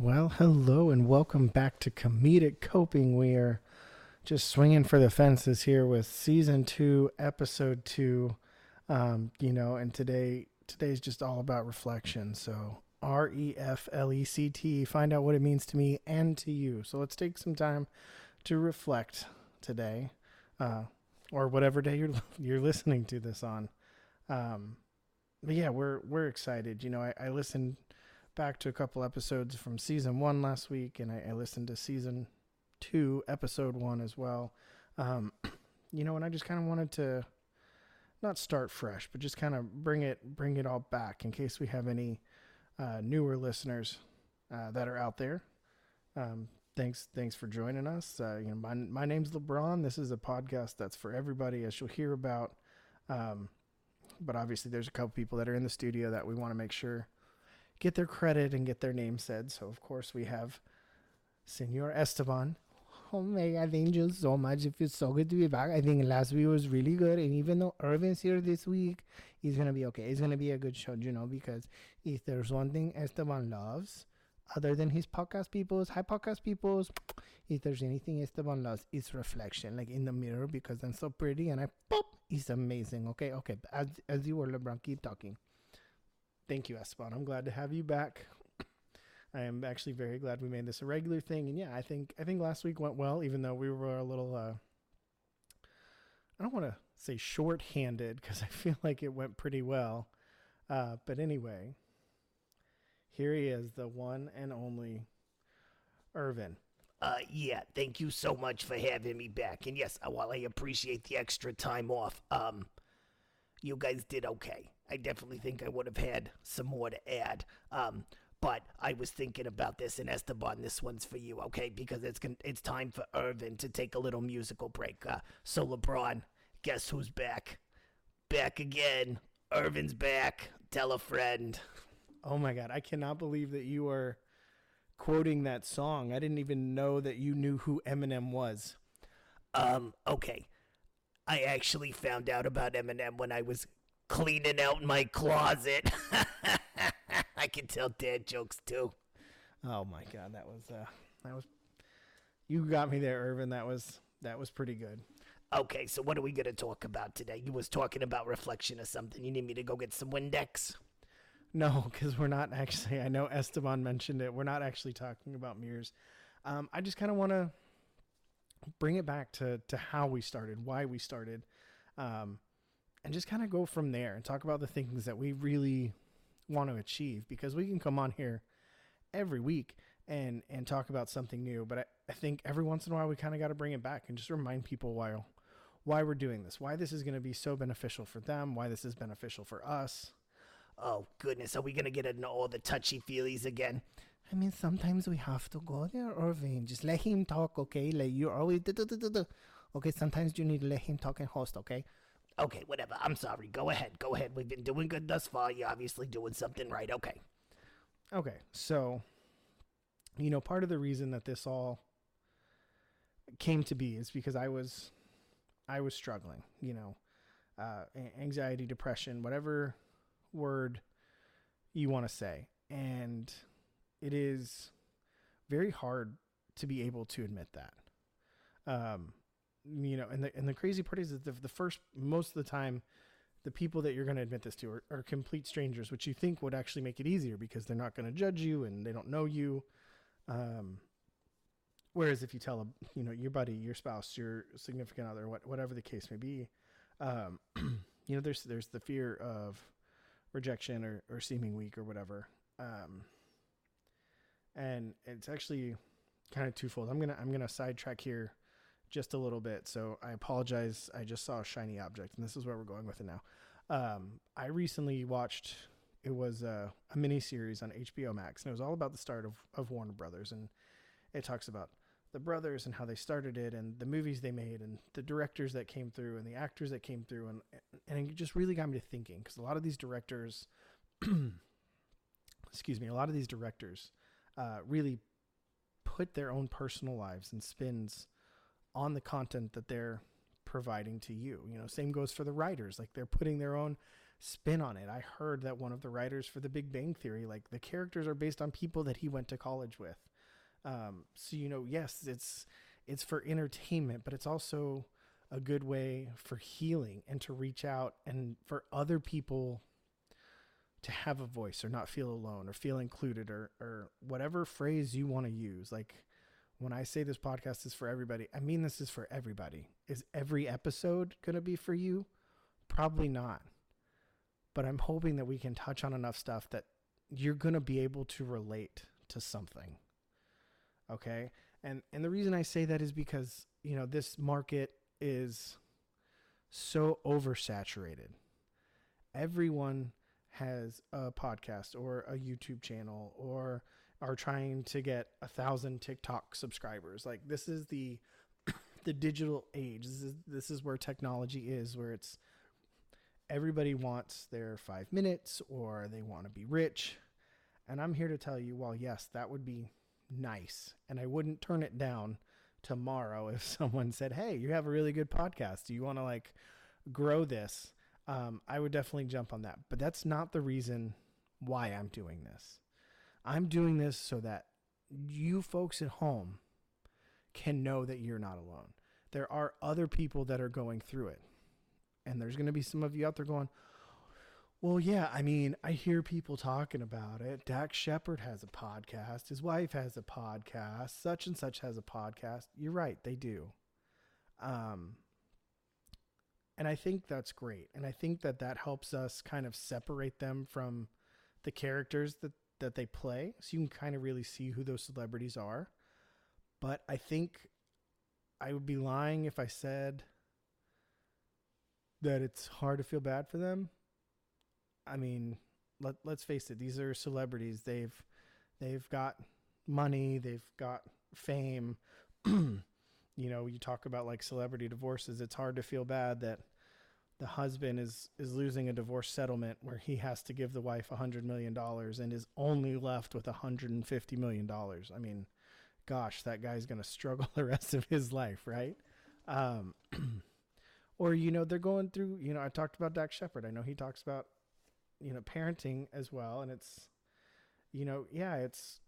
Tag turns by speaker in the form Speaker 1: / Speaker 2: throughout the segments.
Speaker 1: Well, hello and welcome back to Comedic Coping. We are just swinging for the fences here with season two, episode two. Um, you know, and today today's just all about reflection. So R E F L E C T. Find out what it means to me and to you. So let's take some time to reflect today, uh, or whatever day you're you're listening to this on. Um, but yeah, we're we're excited. You know, I, I listened back to a couple episodes from season one last week, and I, I listened to season two, episode one as well. Um, you know, and I just kind of wanted to not start fresh, but just kind of bring it bring it all back in case we have any uh, newer listeners uh, that are out there. Um, thanks thanks for joining us. Uh, you know, my my name's LeBron. This is a podcast that's for everybody, as you'll hear about. Um, but obviously, there's a couple people that are in the studio that we want to make sure get their credit and get their name said. So of course we have Senor Esteban. Oh my God, thank you so much. It feels so good to be back. I think last week was really good. And even though Irvin's here this week, he's going to be okay. It's going to be a good show, you know, because if there's one thing Esteban loves, other than his podcast peoples, hi podcast peoples, if there's anything Esteban loves, it's reflection, like in the mirror, because I'm so pretty and I pop, it's amazing. Okay, okay. As, as you were, LeBron, keep talking. Thank you, Esteban. I'm glad to have you back. I am actually very glad we made this a regular thing. And yeah, I think I think last week went well, even though we were a little uh I don't want to say short-handed because I feel like it went pretty well. Uh, but anyway, here he is, the one and only Irvin.
Speaker 2: Uh, yeah, thank you so much for having me back. And yes, while I appreciate the extra time off, um, you guys did okay. I definitely think I would have had some more to add. Um, but I was thinking about this, and Esteban, this one's for you, okay? Because it's con- it's time for Irvin to take a little musical break. Uh, so LeBron, guess who's back? Back again. Irvin's back. Tell a friend.
Speaker 1: Oh my god, I cannot believe that you are quoting that song. I didn't even know that you knew who Eminem was.
Speaker 2: Um, okay. I actually found out about Eminem when I was cleaning out my closet. I can tell dad jokes too.
Speaker 1: Oh my god, that was uh that was you got me there, Irvin. That was that was pretty good.
Speaker 2: Okay, so what are we gonna talk about today? You was talking about reflection or something. You need me to go get some Windex?
Speaker 1: No, because we're not actually. I know Esteban mentioned it. We're not actually talking about mirrors. Um, I just kind of want to bring it back to to how we started, why we started, um, and just kind of go from there and talk about the things that we really want to achieve. Because we can come on here every week and and talk about something new, but I, I think every once in a while we kind of got to bring it back and just remind people why why we're doing this, why this is going to be so beneficial for them, why this is beneficial for us.
Speaker 2: Oh goodness, are we gonna get into all the touchy feelies again?
Speaker 1: I mean, sometimes we have to go there, Irvin. Just let him talk, okay? Like you're always okay. Sometimes you need to let him talk and host, okay?
Speaker 2: Okay, whatever. I'm sorry. Go ahead. Go ahead. We've been doing good thus far. You're obviously doing something right. Okay.
Speaker 1: Okay, so you know, part of the reason that this all came to be is because I was I was struggling, you know, uh, anxiety, depression, whatever word you want to say, and it is very hard to be able to admit that. Um, you know, and the and the crazy part is that the, the first most of the time, the people that you're going to admit this to are, are complete strangers, which you think would actually make it easier because they're not going to judge you and they don't know you. Um, whereas if you tell a you know your buddy, your spouse, your significant other, what whatever the case may be, um, you know, there's there's the fear of rejection or, or seeming weak or whatever. Um, and it's actually kind of twofold. I'm gonna I'm gonna sidetrack here just a little bit. So I apologize. I just saw a shiny object, and this is where we're going with it now. Um, I recently watched. It was a, a mini series on HBO Max, and it was all about the start of, of Warner Brothers, and it talks about the brothers and how they started it, and the movies they made, and the directors that came through, and the actors that came through, and and it just really got me to thinking because a lot of these directors, excuse me, a lot of these directors uh, really put their own personal lives and spins on the content that they're providing to you. You know, same goes for the writers. Like they're putting their own spin on it. I heard that one of the writers for The Big Bang Theory, like the characters are based on people that he went to college with. Um, so you know, yes, it's it's for entertainment, but it's also a good way for healing and to reach out and for other people to have a voice or not feel alone or feel included or or whatever phrase you want to use. Like when I say this podcast is for everybody, I mean this is for everybody. Is every episode going to be for you? Probably not. But I'm hoping that we can touch on enough stuff that you're going to be able to relate to something. Okay? And and the reason I say that is because, you know, this market is so oversaturated. Everyone has a podcast or a YouTube channel or are trying to get a thousand TikTok subscribers. Like this is the the digital age. This is this is where technology is, where it's everybody wants their five minutes or they want to be rich. And I'm here to tell you, well, yes, that would be nice. And I wouldn't turn it down tomorrow if someone said, Hey, you have a really good podcast. Do you want to like grow this? Um, I would definitely jump on that. But that's not the reason why I'm doing this. I'm doing this so that you folks at home can know that you're not alone. There are other people that are going through it. And there's going to be some of you out there going, well, yeah, I mean, I hear people talking about it. Dax Shepard has a podcast. His wife has a podcast. Such and such has a podcast. You're right, they do. Um, and I think that's great. And I think that that helps us kind of separate them from the characters that that they play, so you can kind of really see who those celebrities are. But I think I would be lying if I said that it's hard to feel bad for them I mean, let let's face it, these are celebrities. They've they've got money, they've got fame. you know, you talk about like celebrity divorces, it's hard to feel bad that the husband is is losing a divorce settlement where he has to give the wife a hundred million dollars and is only left with a hundred and fifty million dollars. I mean, gosh, that guy's gonna struggle the rest of his life, right? Um, or you know, they're going through. You know, I talked about Dax Shepard. I know he talks about you know parenting as well and it's you know yeah it's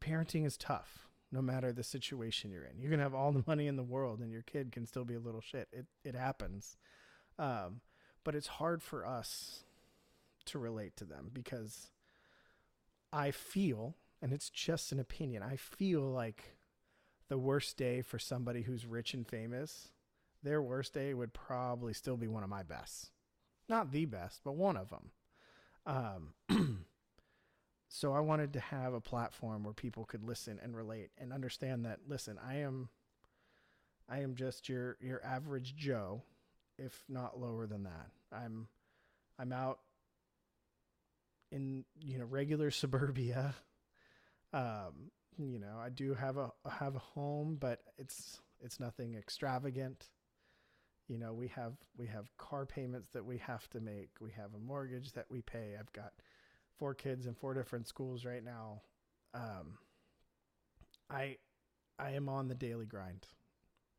Speaker 1: parenting is tough no matter the situation you're in. You can have all the money in the world and your kid can still be a little shit. It it happens. Um, but it's hard for us to relate to them because i feel and it's just an opinion i feel like the worst day for somebody who's rich and famous their worst day would probably still be one of my best. Not the best, but one of them. Um, so I wanted to have a platform where people could listen and relate and understand that. Listen, I am, I am just your your average Joe, if not lower than that. I'm, I'm out in you know regular suburbia. Um, you know, I do have a have a home, but it's it's nothing extravagant you know we have we have car payments that we have to make we have a mortgage that we pay i've got four kids in four different schools right now um, i i am on the daily grind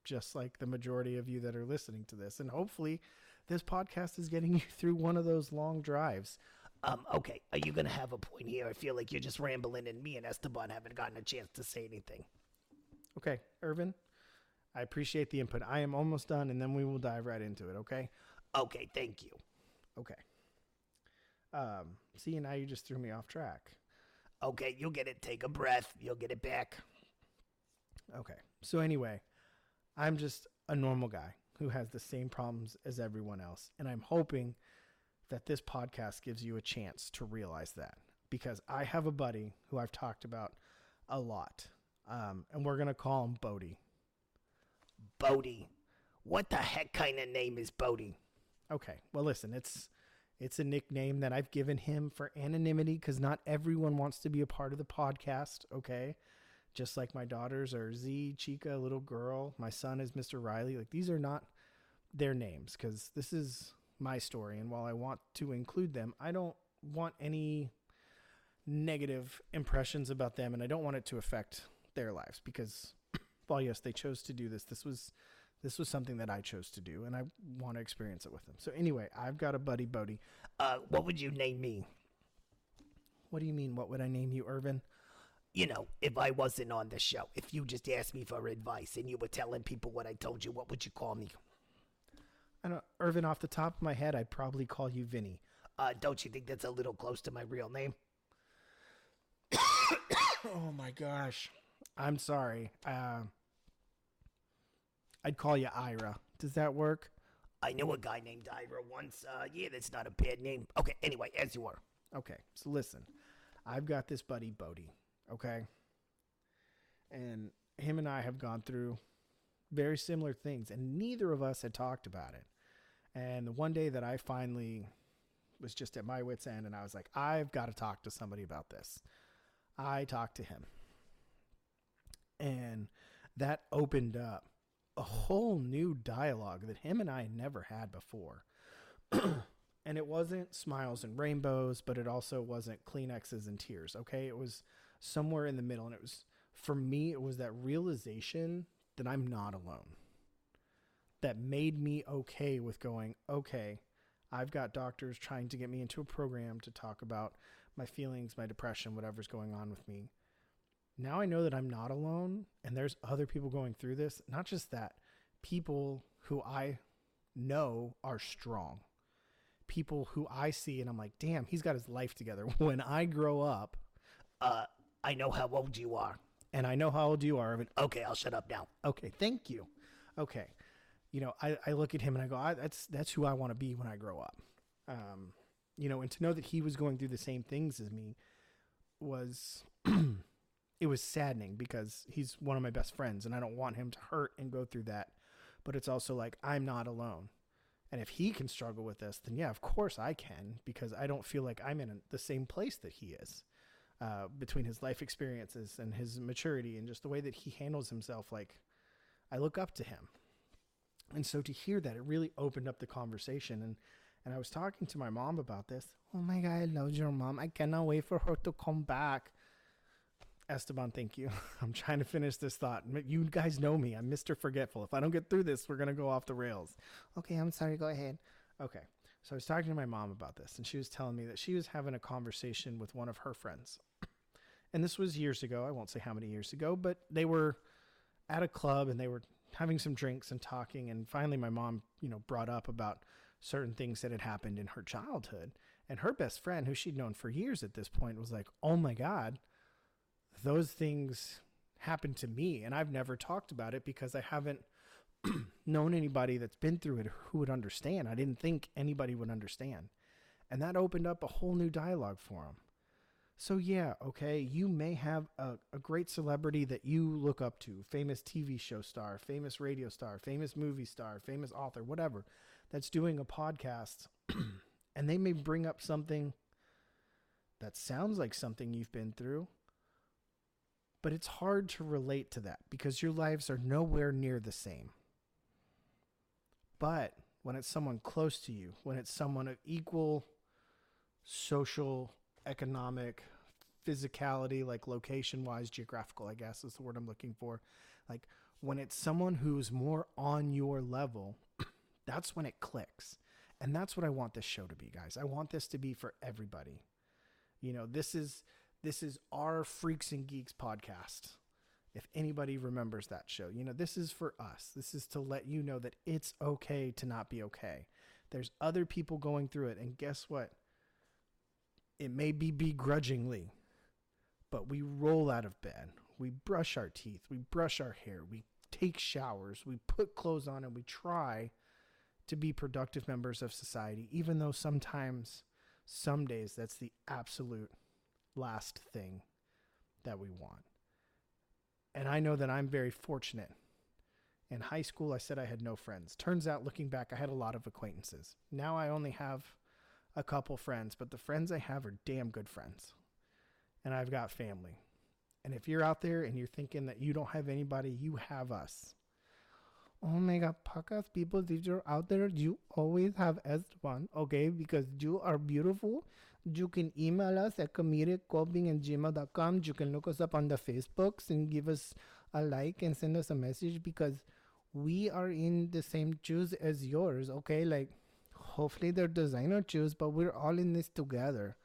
Speaker 1: just like the majority of you that are listening to this and hopefully this podcast is getting you through one of those long drives
Speaker 2: um, okay, are you gonna have a point here? I feel like you're just rambling, and me and Esteban haven't gotten a chance to say anything.
Speaker 1: Okay, Irvin, I appreciate the input. I am almost done, and then we will dive right into it. Okay.
Speaker 2: Okay. Thank you.
Speaker 1: Okay. Um, see, now you just threw me off track.
Speaker 2: Okay, you'll get it. Take a breath. You'll get it back.
Speaker 1: Okay. So anyway, I'm just a normal guy who has the same problems as everyone else, and I'm hoping that this podcast gives you a chance to realize that because I have a buddy who I've talked about a lot, um, and we're gonna call him Bodie.
Speaker 2: Bodie. What the heck kind of name is Bodie?
Speaker 1: Okay. Well, listen, it's it's a nickname that I've given him for anonymity because not everyone wants to be a part of the podcast. Okay. Just like my daughters are Z, Chica, little girl. My son is Mr. Riley. Like these are not their names because this is my story. And while I want to include them, I don't want any negative impressions about them and I don't want it to affect their lives because well, yes, they chose to do this. This was This was something that I chose to do, and I want to experience it with them. So anyway, I've got a buddy Bodie.
Speaker 2: Uh, what would you name me?
Speaker 1: What do you mean? What would I name you, Irvin?
Speaker 2: You know, if I wasn't on the show, if you just asked me for advice and you were telling people what I told you, what would you call me?
Speaker 1: I don't, Irvin. Off the top of my head, I'd probably call you Vinny.
Speaker 2: Uh, don't you think that's a little close to my real name?
Speaker 1: oh my gosh, I'm sorry. Uh, I'd call you Ira. Does that work?
Speaker 2: I knew a guy named Ira once. Uh, yeah, that's not a bad name. Okay, anyway, as you are.
Speaker 1: Okay, so listen, I've got this buddy Bodie. Okay, and him and I have gone through very similar things, and neither of us had talked about it. And the one day that I finally was just at my wits' end, and I was like, I've got to talk to somebody about this. I talked to him, and that opened up a whole new dialogue that him and I never had before. and it wasn't smiles and rainbows, but it also wasn't Kleenexes and tears. Okay. It was somewhere in the middle. And it was, for me, it was that realization that I'm not alone. That made me okay with going, okay, I've got doctors trying to get me into a program to talk about my feelings, my depression, whatever's going on with me now I know that I'm not alone and there's other people going through this. Not just that, people who I know are strong. People who I see and I'm like, damn, he's got his life together. When I grow up,
Speaker 2: uh, I know how old you are.
Speaker 1: And I know how old you are.
Speaker 2: okay, I'll shut up now.
Speaker 1: Okay, thank you. Okay. You know, I, I look at him and I go, I, that's that's who I want to be when I grow up. Um, you know, and to know that he was going through the same things as me was it was saddening because he's one of my best friends and I don't want him to hurt and go through that. But it's also like I'm not alone. And if he can struggle with this, then yeah, of course I can because I don't feel like I'm in the same place that he is. Uh, between his life experiences and his maturity and just the way that he handles himself, like I look up to him. And so to hear that, it really opened up the conversation. And and I was talking to my mom about this. Oh my God, I love your mom. I cannot wait for her to come back. Esteban, thank you. I'm trying to finish this thought. You guys know me. I'm Mr. Forgetful. If I don't get through this, we're going to go off the rails. Okay, I'm sorry. Go ahead. Okay. So I was talking to my mom about this, and she was telling me that she was having a conversation with one of her friends. And this was years ago. I won't say how many years ago, but they were at a club and they were having some drinks and talking. And finally, my mom, you know, brought up about certain things that had happened in her childhood. And her best friend, who she'd known for years at this point, was like, Oh my God those things happened to me and I've never talked about it because I haven't known anybody that's been through it who would understand. I didn't think anybody would understand. And that opened up a whole new dialogue for them. So, yeah, okay, you may have a, a great celebrity that you look up to famous TV show star, famous radio star, famous movie star, famous author, whatever that's doing a podcast. and they may bring up something that sounds like something you've been through but it's hard to relate to that because your lives are nowhere near the same. But when it's someone close to you, when it's someone of equal social, economic, physicality, like location wise, geographical, I guess is the word I'm looking for. Like when it's someone who's more on your level, that's when it clicks. And that's what I want this show to be, guys. I want this to be for everybody. You know, this is this is our Freaks and Geeks podcast. If anybody remembers that show, you know, this is for us. This is to let you know that it's okay to not be okay. There's other people going through it. And guess what? It may be begrudgingly, but we roll out of bed. We brush our teeth. We brush our hair. We take showers. We put clothes on and we try to be productive members of society, even though sometimes, some days, that's the absolute last thing that we want. And I know that I'm very fortunate. In high school, I said I had no friends. Turns out, looking back, I had a lot of acquaintances. Now I only have a couple friends, but the friends I have are damn good friends. And I've got family. And if you're out there and you're thinking that you don't have anybody, you have us. Oh my god, podcast people, if you're out there, you always have S1, okay? Because you are beautiful. You can email us at comedicoping at gmail.com. You can look us up on the Facebooks and give us a like and send us a message because we are in the same shoes as yours, okay? Like, hopefully they're designer shoes, but we're all in this together.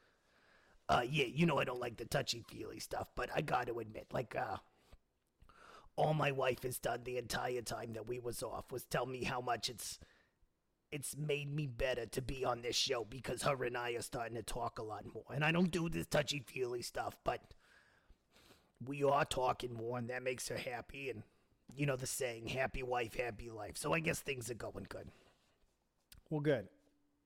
Speaker 2: Uh, yeah, you know I don't like the touchy feely stuff, but I got to admit, like, uh, all my wife has done the entire time that we was off was tell me how much it's it's made me better to be on this show because her and I are starting to talk a lot more. And I don't do this touchy feely stuff, but we are talking more, and that makes her happy. And you know the saying, happy wife, happy life. So I guess things are going good.
Speaker 1: Well, good.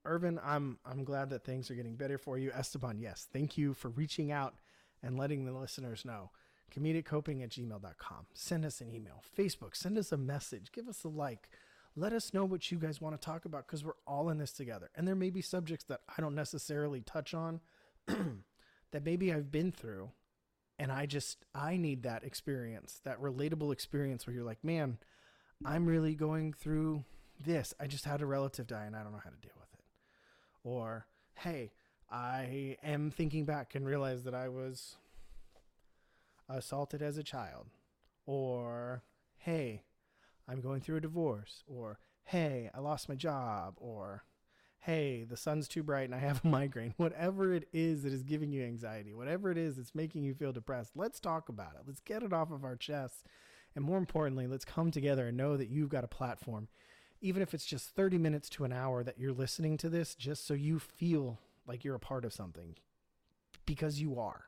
Speaker 1: Irvin, I'm I'm glad that things are getting better for you. Esteban, yes. Thank you for reaching out and letting the listeners know. Comediccoping at gmail.com. Send us an email. Facebook, send us a message. Give us a like. Let us know what you guys want to talk about because we're all in this together. And there may be subjects that I don't necessarily touch on that maybe I've been through. And I just, I need that experience, that relatable experience where you're like, man, I'm really going through this. I just had a relative die and I don't know how to deal with it. Or, hey, I am thinking back and realize that I was assaulted as a child. Or, hey, I'm going through a divorce. Or, hey, I lost my job. Or, hey, the sun's too bright and I have a migraine. Whatever it is that is giving you anxiety, whatever it is that's making you feel depressed, let's talk about it. Let's get it off of our chests. And more importantly, let's come together and know that you've got a platform, even if it's just 30 minutes to an hour that you're listening to this, just so you feel like you're a part of something because you are.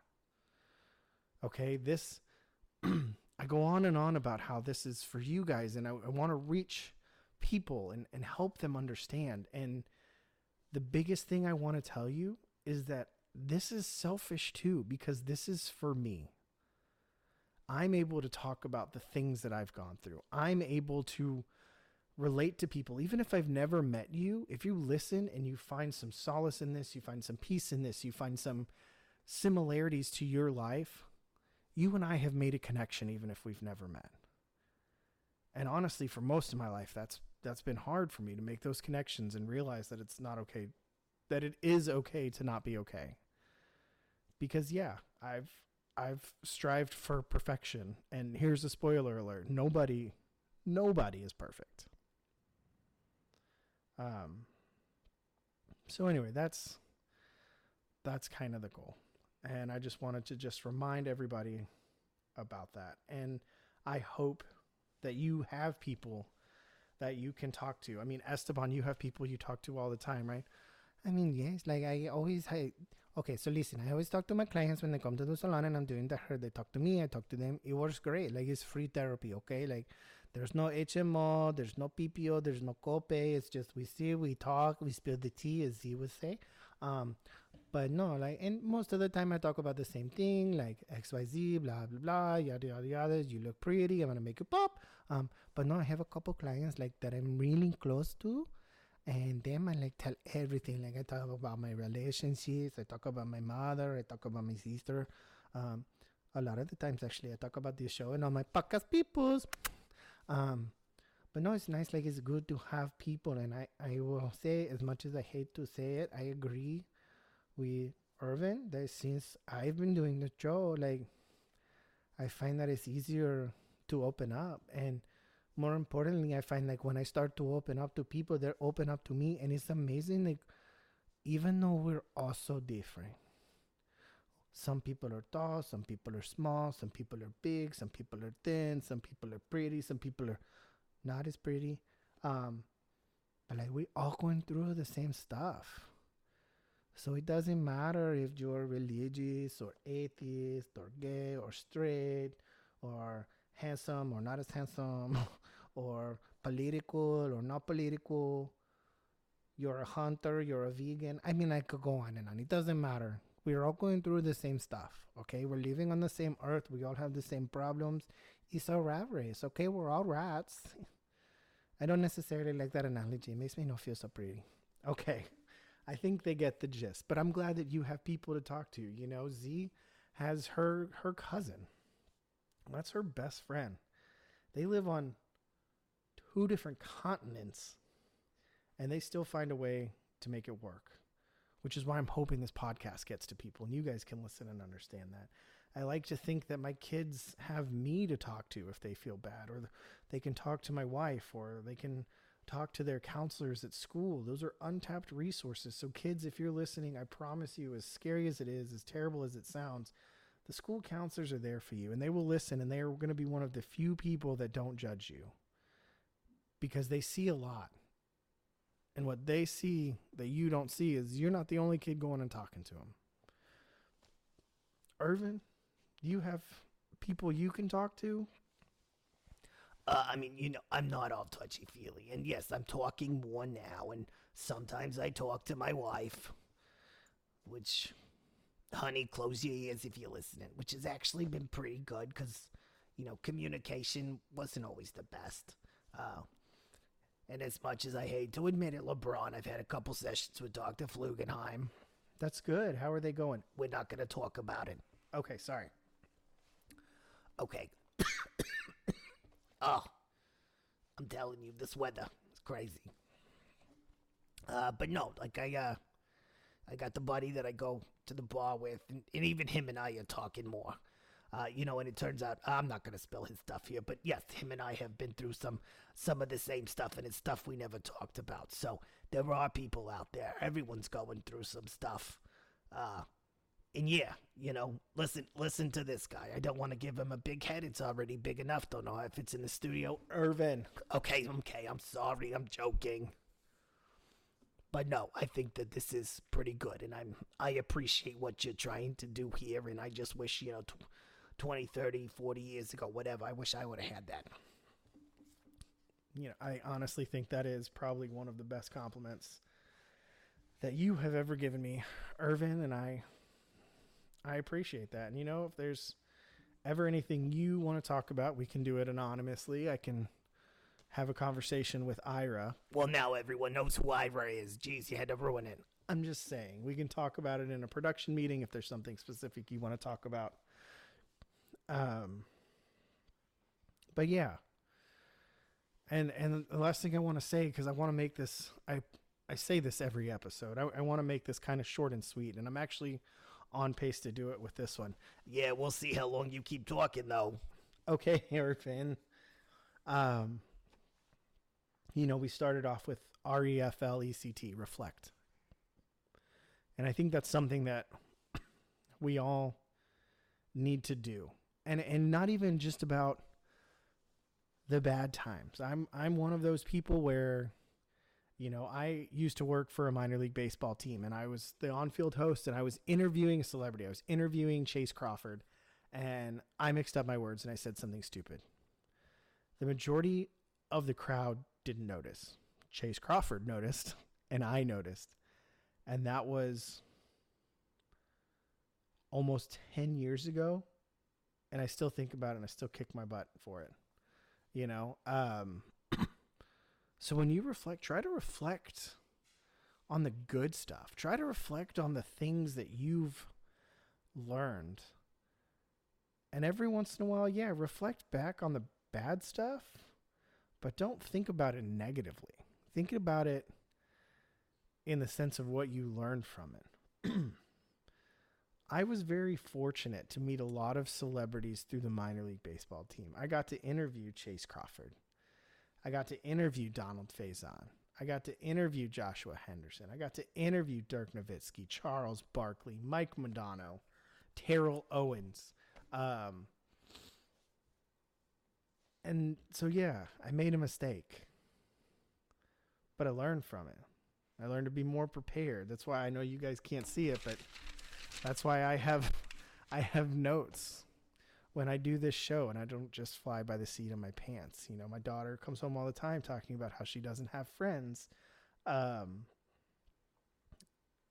Speaker 1: Okay, this, I go on and on about how this is for you guys, and I, I want to reach people and, and help them understand. And the biggest thing I want to tell you is that this is selfish too, because this is for me. I'm able to talk about the things that I've gone through. I'm able to relate to people, even if I've never met you. If you listen and you find some solace in this, you find some peace in this, you find some similarities to your life, you and I have made a connection, even if we've never met. And honestly, for most of my life, that's that's been hard for me to make those connections and realize that it's not okay, that it is okay to not be okay. Because yeah, I've I've strived for perfection. And here's a spoiler alert. Nobody nobody is perfect. Um so anyway, that's that's kind of the goal. And I just wanted to just remind everybody about that. And I hope that you have people that you can talk to. I mean, Esteban, you have people you talk to all the time, right?
Speaker 3: I mean, yes. Like I always, I, okay. So listen, I always talk to my clients when they come to the salon and I'm doing the hair. They talk to me, I talk to them. It works great. Like it's free therapy. Okay, like there's no HMO, there's no PPO, there's no copay. It's just we see, we talk, we spill the tea, as he would say. Um, but no, like, and most of the time I talk about the same thing, like X, Y, Z, blah, blah, blah, yada, yada, yada. You look pretty. I'm gonna make you pop. Um, but no, I have a couple clients like that I'm really close to, and them I like tell everything. Like I talk about my relationships, I talk about my mother, I talk about my sister. Um, a lot of the times actually I talk about this show and all my podcast peoples. Um, but no, it's nice. Like it's good to have people, and I I will say as much as I hate to say it, I agree with Irvin that since I've been doing the show, like I find that it's easier to open up and more importantly i find like when i start to open up to people they're open up to me and it's amazing like even though we're all so different some people are tall some people are small some people are big some people are thin some people are pretty some people are not as pretty um but like we're all going through the same stuff so it doesn't matter if you're religious or atheist or gay or straight or handsome or not as handsome or political or not political. You're a hunter, you're a vegan. I mean, I could go on and on. It doesn't matter. We're all going through the same stuff, okay? We're living on the same earth. We all have the same problems. It's a rat race, okay? We're all rats. I don't necessarily like that analogy. It makes me not feel so pretty. Okay. I think they get the gist. But I'm glad that you have people to talk to. You know, Z has her her cousin that's her best friend. They live on two different continents and they still find a way to make it work, which is why I'm hoping this podcast gets to people and you guys can listen and understand that.
Speaker 1: I like to think that my kids have me to talk to if they feel bad, or they can talk to my wife, or they can talk to their counselors at school. Those are untapped resources. So, kids, if you're listening, I promise you, as scary as it is, as terrible as it sounds, the school counselors are there for you and they will listen and they are going to be one of the few people that don't judge you because they see a lot. And what they see that you don't see is you're not the only kid going and talking to them. Irvin, you have people you can talk to?
Speaker 2: Uh, I mean, you know, I'm not all touchy feely. And yes, I'm talking more now. And sometimes I talk to my wife, which, honey, close your ears if you're listening, which has actually been pretty good because, you know, communication wasn't always the best. Uh, and as much as I hate to admit it, LeBron, I've had a couple sessions with Dr. Flugenheim.
Speaker 1: That's good. How are they going?
Speaker 2: We're not going to talk about it.
Speaker 1: Okay, sorry.
Speaker 2: Okay. oh, I'm telling you, this weather is crazy. Uh, but no, like I, uh, I got the buddy that I go to the bar with, and, and even him and I are talking more. Uh, you know, and it turns out I'm not gonna spill his stuff here, but yes, him and I have been through some some of the same stuff, and it's stuff we never talked about. So there are people out there. Everyone's going through some stuff. Uh, and yeah, you know, listen, listen to this guy. I don't want to give him a big head. It's already big enough. Don't know if it's in the studio.
Speaker 1: Irvin.
Speaker 2: Okay, okay. I'm sorry. I'm joking. But no, I think that this is pretty good, and I'm I appreciate what you're trying to do here, and I just wish you know, tw- 20, 30, 40 years ago, whatever. I wish I would have had that.
Speaker 1: You know, I honestly think that is probably one of the best compliments that you have ever given me, Irvin, and I I appreciate that. And you know, if there's ever anything you want to talk about, we can do it anonymously. I can have a conversation with Ira.
Speaker 2: Well, now everyone knows who Ira is. Jeez, you had to ruin it.
Speaker 1: I'm just saying, we can talk about it in a production meeting if there's something specific you want to talk about. Um, but yeah, and and the last thing I want to say because I want to make this I I say this every episode. I, I want to make this kind of short and sweet, and I'm actually on pace to do it with this one.
Speaker 2: Yeah, we'll see how long you keep talking though.
Speaker 1: Okay, Irvin. Um, you know, we started off with R E F L E C T, reflect. And I think that's something that we all need to do. And and not even just about the bad times. I'm I'm one of those people where you know, I used to work for a minor league baseball team and I was the on field host and I was interviewing a celebrity. I was interviewing Chace Crawford and I mixed up my words and I said something stupid. The majority of the crowd didn't notice. Chace Crawford noticed and I noticed. And that was almost 10 years ago. And I still think about it and I still kick my butt for it. You know, um, so when you reflect, try to reflect on the good stuff. Try to reflect on the things that you've learned. And every once in a while, yeah, reflect back on the bad stuff, but don't think about it negatively. Think about it in the sense of what you learned from it. I was very fortunate to meet a lot of celebrities through the minor league baseball team. I got to interview Chace Crawford. I got to interview Donald Faison. I got to interview Joshua Henderson. I got to interview Dirk Nowitzki, Charles Barkley, Mike Modano, Terrell Owens. Um, and so, yeah, I made a mistake, but I learned from it. I learned to be more prepared. That's why I know you guys can't see it, but that's why I have I have notes when I do this show and I don't just fly by the seat of my pants. You know, my daughter comes home all the time talking about how she doesn't have friends. Um,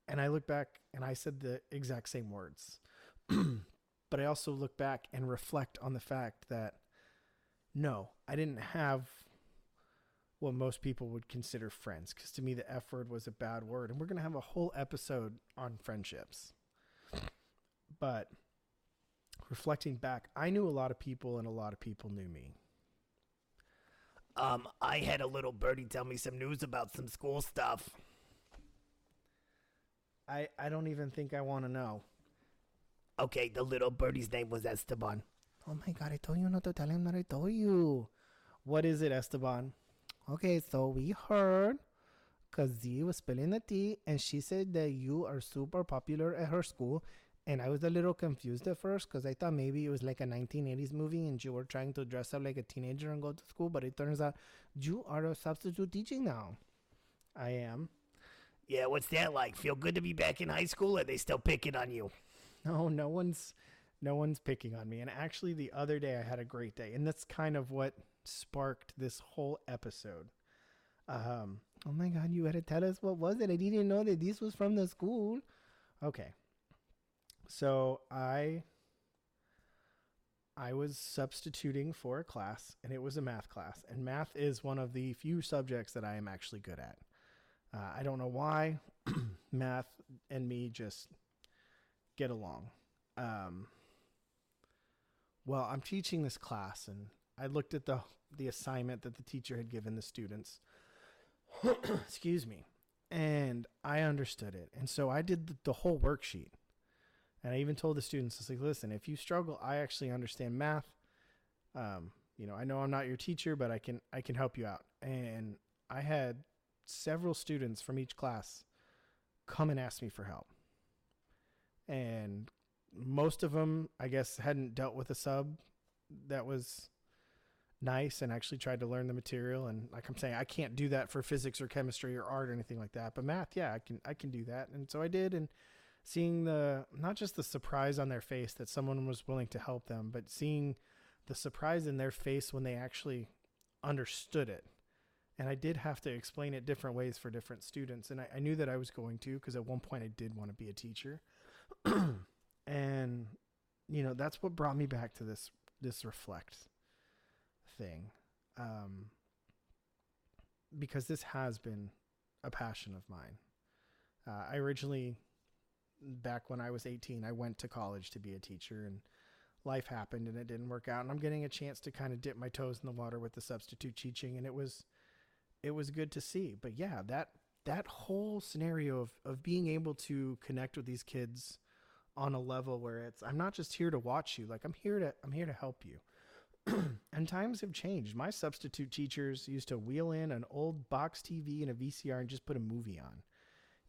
Speaker 1: and I look back and I said the exact same words. but I also look back and reflect on the fact that no, I didn't have what most people would consider friends because to me the F word was a bad word. And we're going to have a whole episode on friendships. But reflecting back, I knew a lot of people and a lot of people knew me.
Speaker 2: Um, I had a little birdie tell me some news about some school stuff.
Speaker 1: I I don't even think I want to know.
Speaker 2: Okay, the little birdie's name was Esteban.
Speaker 3: Oh my god, I told you not to tell him that I told you.
Speaker 1: What is it, Esteban?
Speaker 3: Okay, so we heard because Z was spilling the tea and she said that you are super popular at her school. And I was a little confused at first because I thought maybe it was like a 1980s movie and you were trying to dress up like a teenager and go to school. But it turns out you are a substitute teaching now.
Speaker 1: I am.
Speaker 2: Yeah, what's that like? Feel good to be back in high school? Or are they still picking on you?
Speaker 1: No, no one's no one's picking on me. And actually the other day I had a great day. And that's kind of what sparked this whole episode. Um,
Speaker 3: oh my god, you had to tell us what was it? I didn't know that this was from the school.
Speaker 1: Okay. So I I was substituting for a class and it was a math class and math is one of the few subjects that I am actually good at. Uh, I don't know why math and me just get along. Um, well, I'm teaching this class and I looked at the the assignment that the teacher had given the students. Excuse me. And I understood it. And so I did the, the whole worksheet. And I even told the students, I was like, listen, if you struggle, I actually understand math. Um, you know, I know I'm not your teacher, but I can I can help you out. And I had several students from each class come and ask me for help. And most of them, I guess, hadn't dealt with a sub that was nice and actually tried to learn the material and like I'm saying I can't do that for physics or chemistry or art or anything like that but math yeah I can I can do that and so I did and seeing the not just the surprise on their face that someone was willing to help them, but seeing the surprise in their face when they actually understood it. And I did have to explain it different ways for different students. And I, I knew that I was going to because at one point I did want to be a teacher. and, you know, that's what brought me back to this this reflect thing. Um, because this has been a passion of mine. Uh, I originally back when I was 18, I went to college to be a teacher and life happened and it didn't work out. And I'm getting a chance to kind of dip my toes in the water with the substitute teaching and it was it was good to see. But yeah, that that whole scenario of of being able to connect with these kids on a level where it's I'm not just here to watch you, like I'm here to I'm here to help you. and times have changed. My substitute teachers used to wheel in an old box TV and a VCR and just put a movie on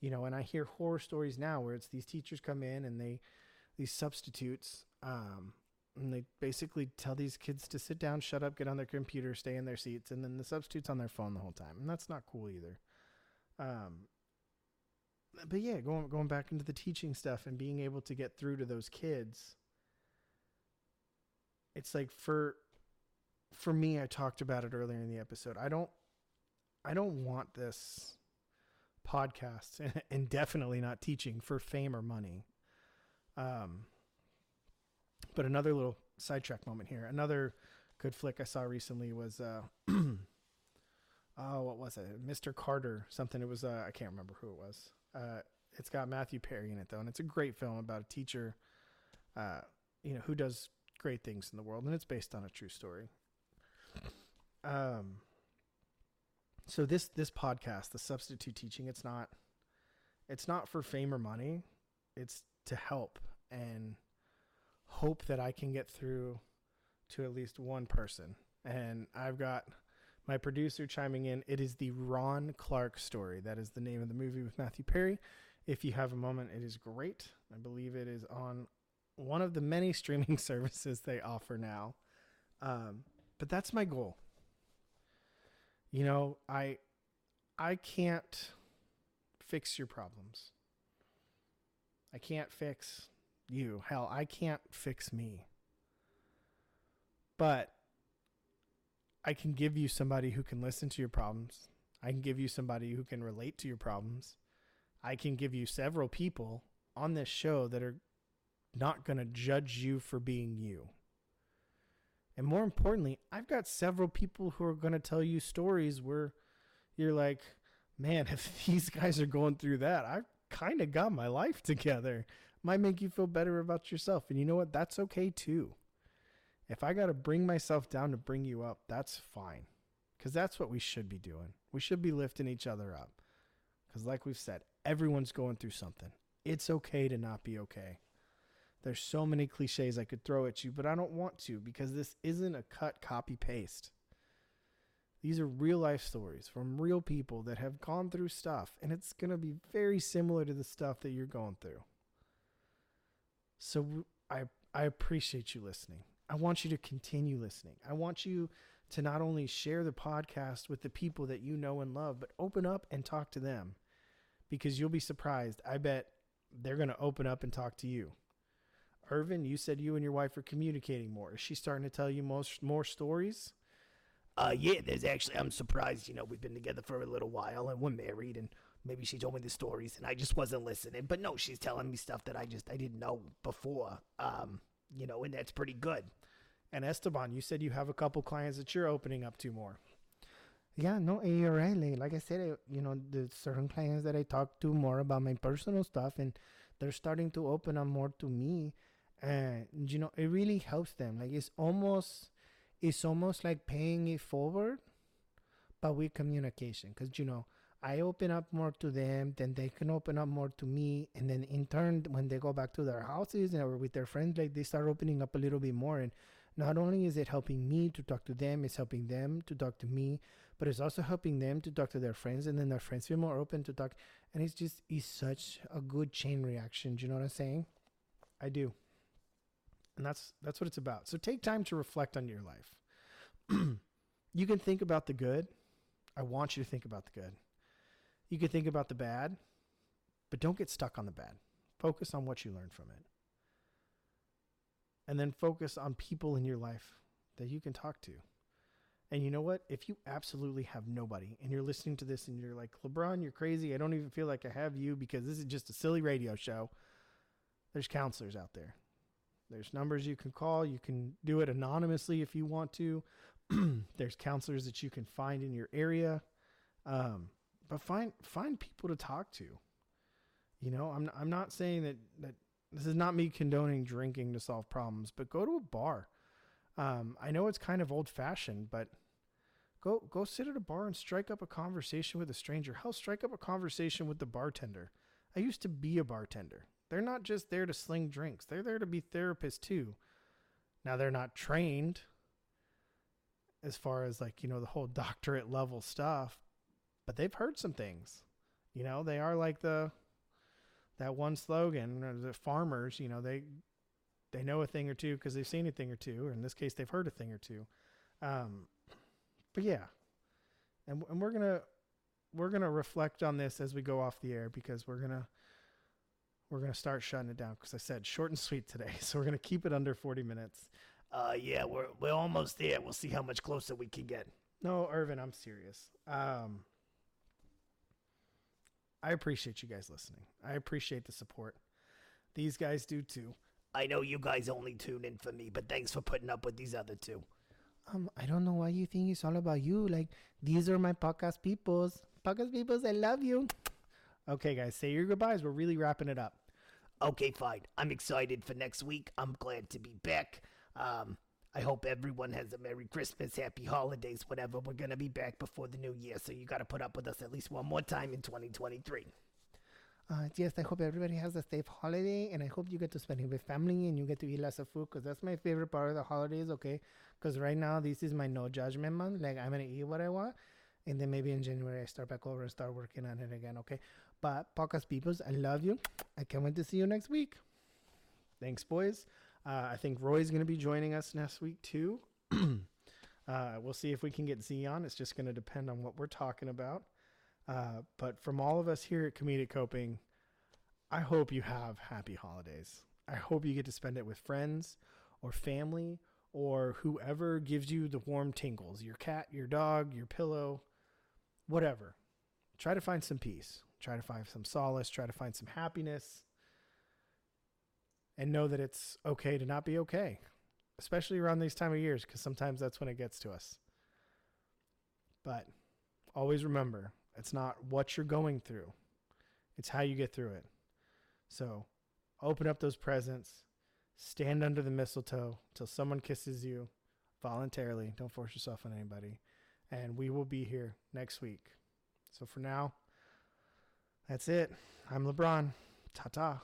Speaker 1: you know, and I hear horror stories now where it's these teachers come in and they, these substitutes, um, and they basically tell these kids to sit down, shut up, get on their computer, stay in their seats, and then the substitutes on their phone the whole time, and that's not cool either. Um, but yeah, going going back into the teaching stuff and being able to get through to those kids, it's like for for me, I talked about it earlier in the episode. I don't I don't want this podcasts and definitely not teaching for fame or money. Um, but another little sidetrack moment here. Another good flick I saw recently was uh, oh, what was it? Mr. Carter, something. It was uh, I can't remember who it was. Uh, it's got Matthew Perry in it though, and it's a great film about a teacher, uh, you know, who does great things in the world, and it's based on a true story. Um, so this this podcast, the substitute teaching, it's not it's not for fame or money. It's to help and hope that I can get through to at least one person. And I've got my producer chiming in. It is the Ron Clark story. That is the name of the movie with Matthew Perry. If you have a moment, it is great. I believe it is on one of the many streaming services they offer now. Um, but that's my goal you know, I I can't fix your problems. I can't fix you. Hell, I can't fix me. But I can give you somebody who can listen to your problems. I can give you somebody who can relate to your problems. I can give you several people on this show that are not going to judge you for being you. And more importantly, I've got several people who are going to tell you stories where you're like, man, if these guys are going through that, I've kind of got my life together. Might make you feel better about yourself. And you know what? That's okay too. If I got to bring myself down to bring you up, that's fine. Because that's what we should be doing. We should be lifting each other up. Because, like we've said, everyone's going through something. It's okay to not be okay. There's so many cliches I could throw at you, but I don't want to because this isn't a cut, copy, paste. These are real life stories from real people that have gone through stuff, and it's going to be very similar to the stuff that you're going through. So I, I appreciate you listening. I want you to continue listening. I want you to not only share the podcast with the people that you know and love, but open up and talk to them because you'll be surprised. I bet they're going to open up and talk to you. Irvin, you said you and your wife are communicating more. Is she starting to tell you most more stories?
Speaker 2: Uh, yeah, there's actually, I'm surprised, you know, we've been together for a little while and we're married and maybe she told me the stories and I just wasn't listening. But no, she's telling me stuff that I just, I didn't know before. Um, you know, and that's pretty good.
Speaker 1: And Esteban, you said you have a couple clients that you're opening up to more.
Speaker 3: Yeah, no, and you're right. Like, like I said, uh, you know, the certain clients that I talk to more about my personal stuff, and they're starting to open up more to me, and you know, it really helps them. Like, it's almost, it's almost like paying it forward, but with communication, because you know, I open up more to them, then they can open up more to me, and then in turn, when they go back to their houses or with their friends, like they start opening up a little bit more, and not only is it helping me to talk to them, it's helping them to talk to me, but it's also helping them to talk to their friends, and then their friends feel more open to talk. And it's just it's such a good chain reaction. Do you know what I'm saying?
Speaker 1: I do. And that's that's what it's about. So take time to reflect on your life. you can think about the good. I want you to think about the good. You can think about the bad, but don't get stuck on the bad. Focus on what you learned from it and then focus on people in your life that you can talk to. And you know what? If you absolutely have nobody and you're listening to this and you're like, LeBron, you're crazy. I don't even feel like I have you because this is just a silly radio show. There's counselors out there. There's numbers you can call. You can do it anonymously if you want to. There's counselors that you can find in your area. Um, but find find people to talk to. You know, I'm I'm not saying that that this is not me condoning drinking to solve problems, but go to a bar. Um, I know it's kind of old fashioned, but go go sit at a bar and strike up a conversation with a stranger. Hell, strike up a conversation with the bartender. I used to be a bartender. They're not just there to sling drinks; they're there to be therapists too. Now they're not trained as far as like you know the whole doctorate level stuff, but they've heard some things. You know, they are like the that one slogan, the farmers, you know, they they know a thing or two because they've seen a thing or two, or in this case, they've heard a thing or two. Um, but yeah, and and we're gonna we're gonna reflect on this as we go off the air because we're gonna we're gonna start shutting it down because I said short and sweet today, so we're gonna keep it under forty minutes.
Speaker 2: Uh, yeah, we're we're almost there. We'll see how much closer we can get.
Speaker 1: No, Irvin, I'm serious. Um, I appreciate you guys listening. I appreciate the support. These guys do too.
Speaker 2: I know you guys only tune in for me, but thanks for putting up with these other two.
Speaker 3: Um, I don't know why you think it's all about you. Like these are my podcast peoples. Podcast peoples, I love you.
Speaker 1: Okay, guys, say your goodbyes. We're really wrapping it up.
Speaker 2: Okay, fine. I'm excited for next week. I'm glad to be back. Um, I hope everyone has a Merry Christmas, Happy Holidays, whatever. We're going to be back before the new year, so you got to put up with us at least one more time in 2023.
Speaker 3: Uh, yes, I hope everybody has a safe holiday, and I hope you get to spend it with family and you get to eat lots of food because that's my favorite part of the holidays, okay? Because right now, this is my no judgment month. Like, I'm going to eat what I want, and then maybe in January, I start back over and start working on it again, okay? But, podcast peoples, I love you. I can't wait to see you next week.
Speaker 1: Thanks, boys. Uh, I think Roy's going to be joining us next week too. uh, we'll see if we can get Z on. It's just going to depend on what we're talking about. Uh, but from all of us here at Comedic Coping, I hope you have happy holidays. I hope you get to spend it with friends or family or whoever gives you the warm tingles your cat, your dog, your pillow, whatever. Try to find some peace. Try to find some solace. Try to find some happiness and know that it's okay to not be okay, especially around these time of years, because sometimes that's when it gets to us. But always remember, it's not what you're going through, it's how you get through it. So open up those presents, stand under the mistletoe till someone kisses you voluntarily. Don't force yourself on anybody. And we will be here next week. So for now, that's it. I'm LeBron. Ta ta.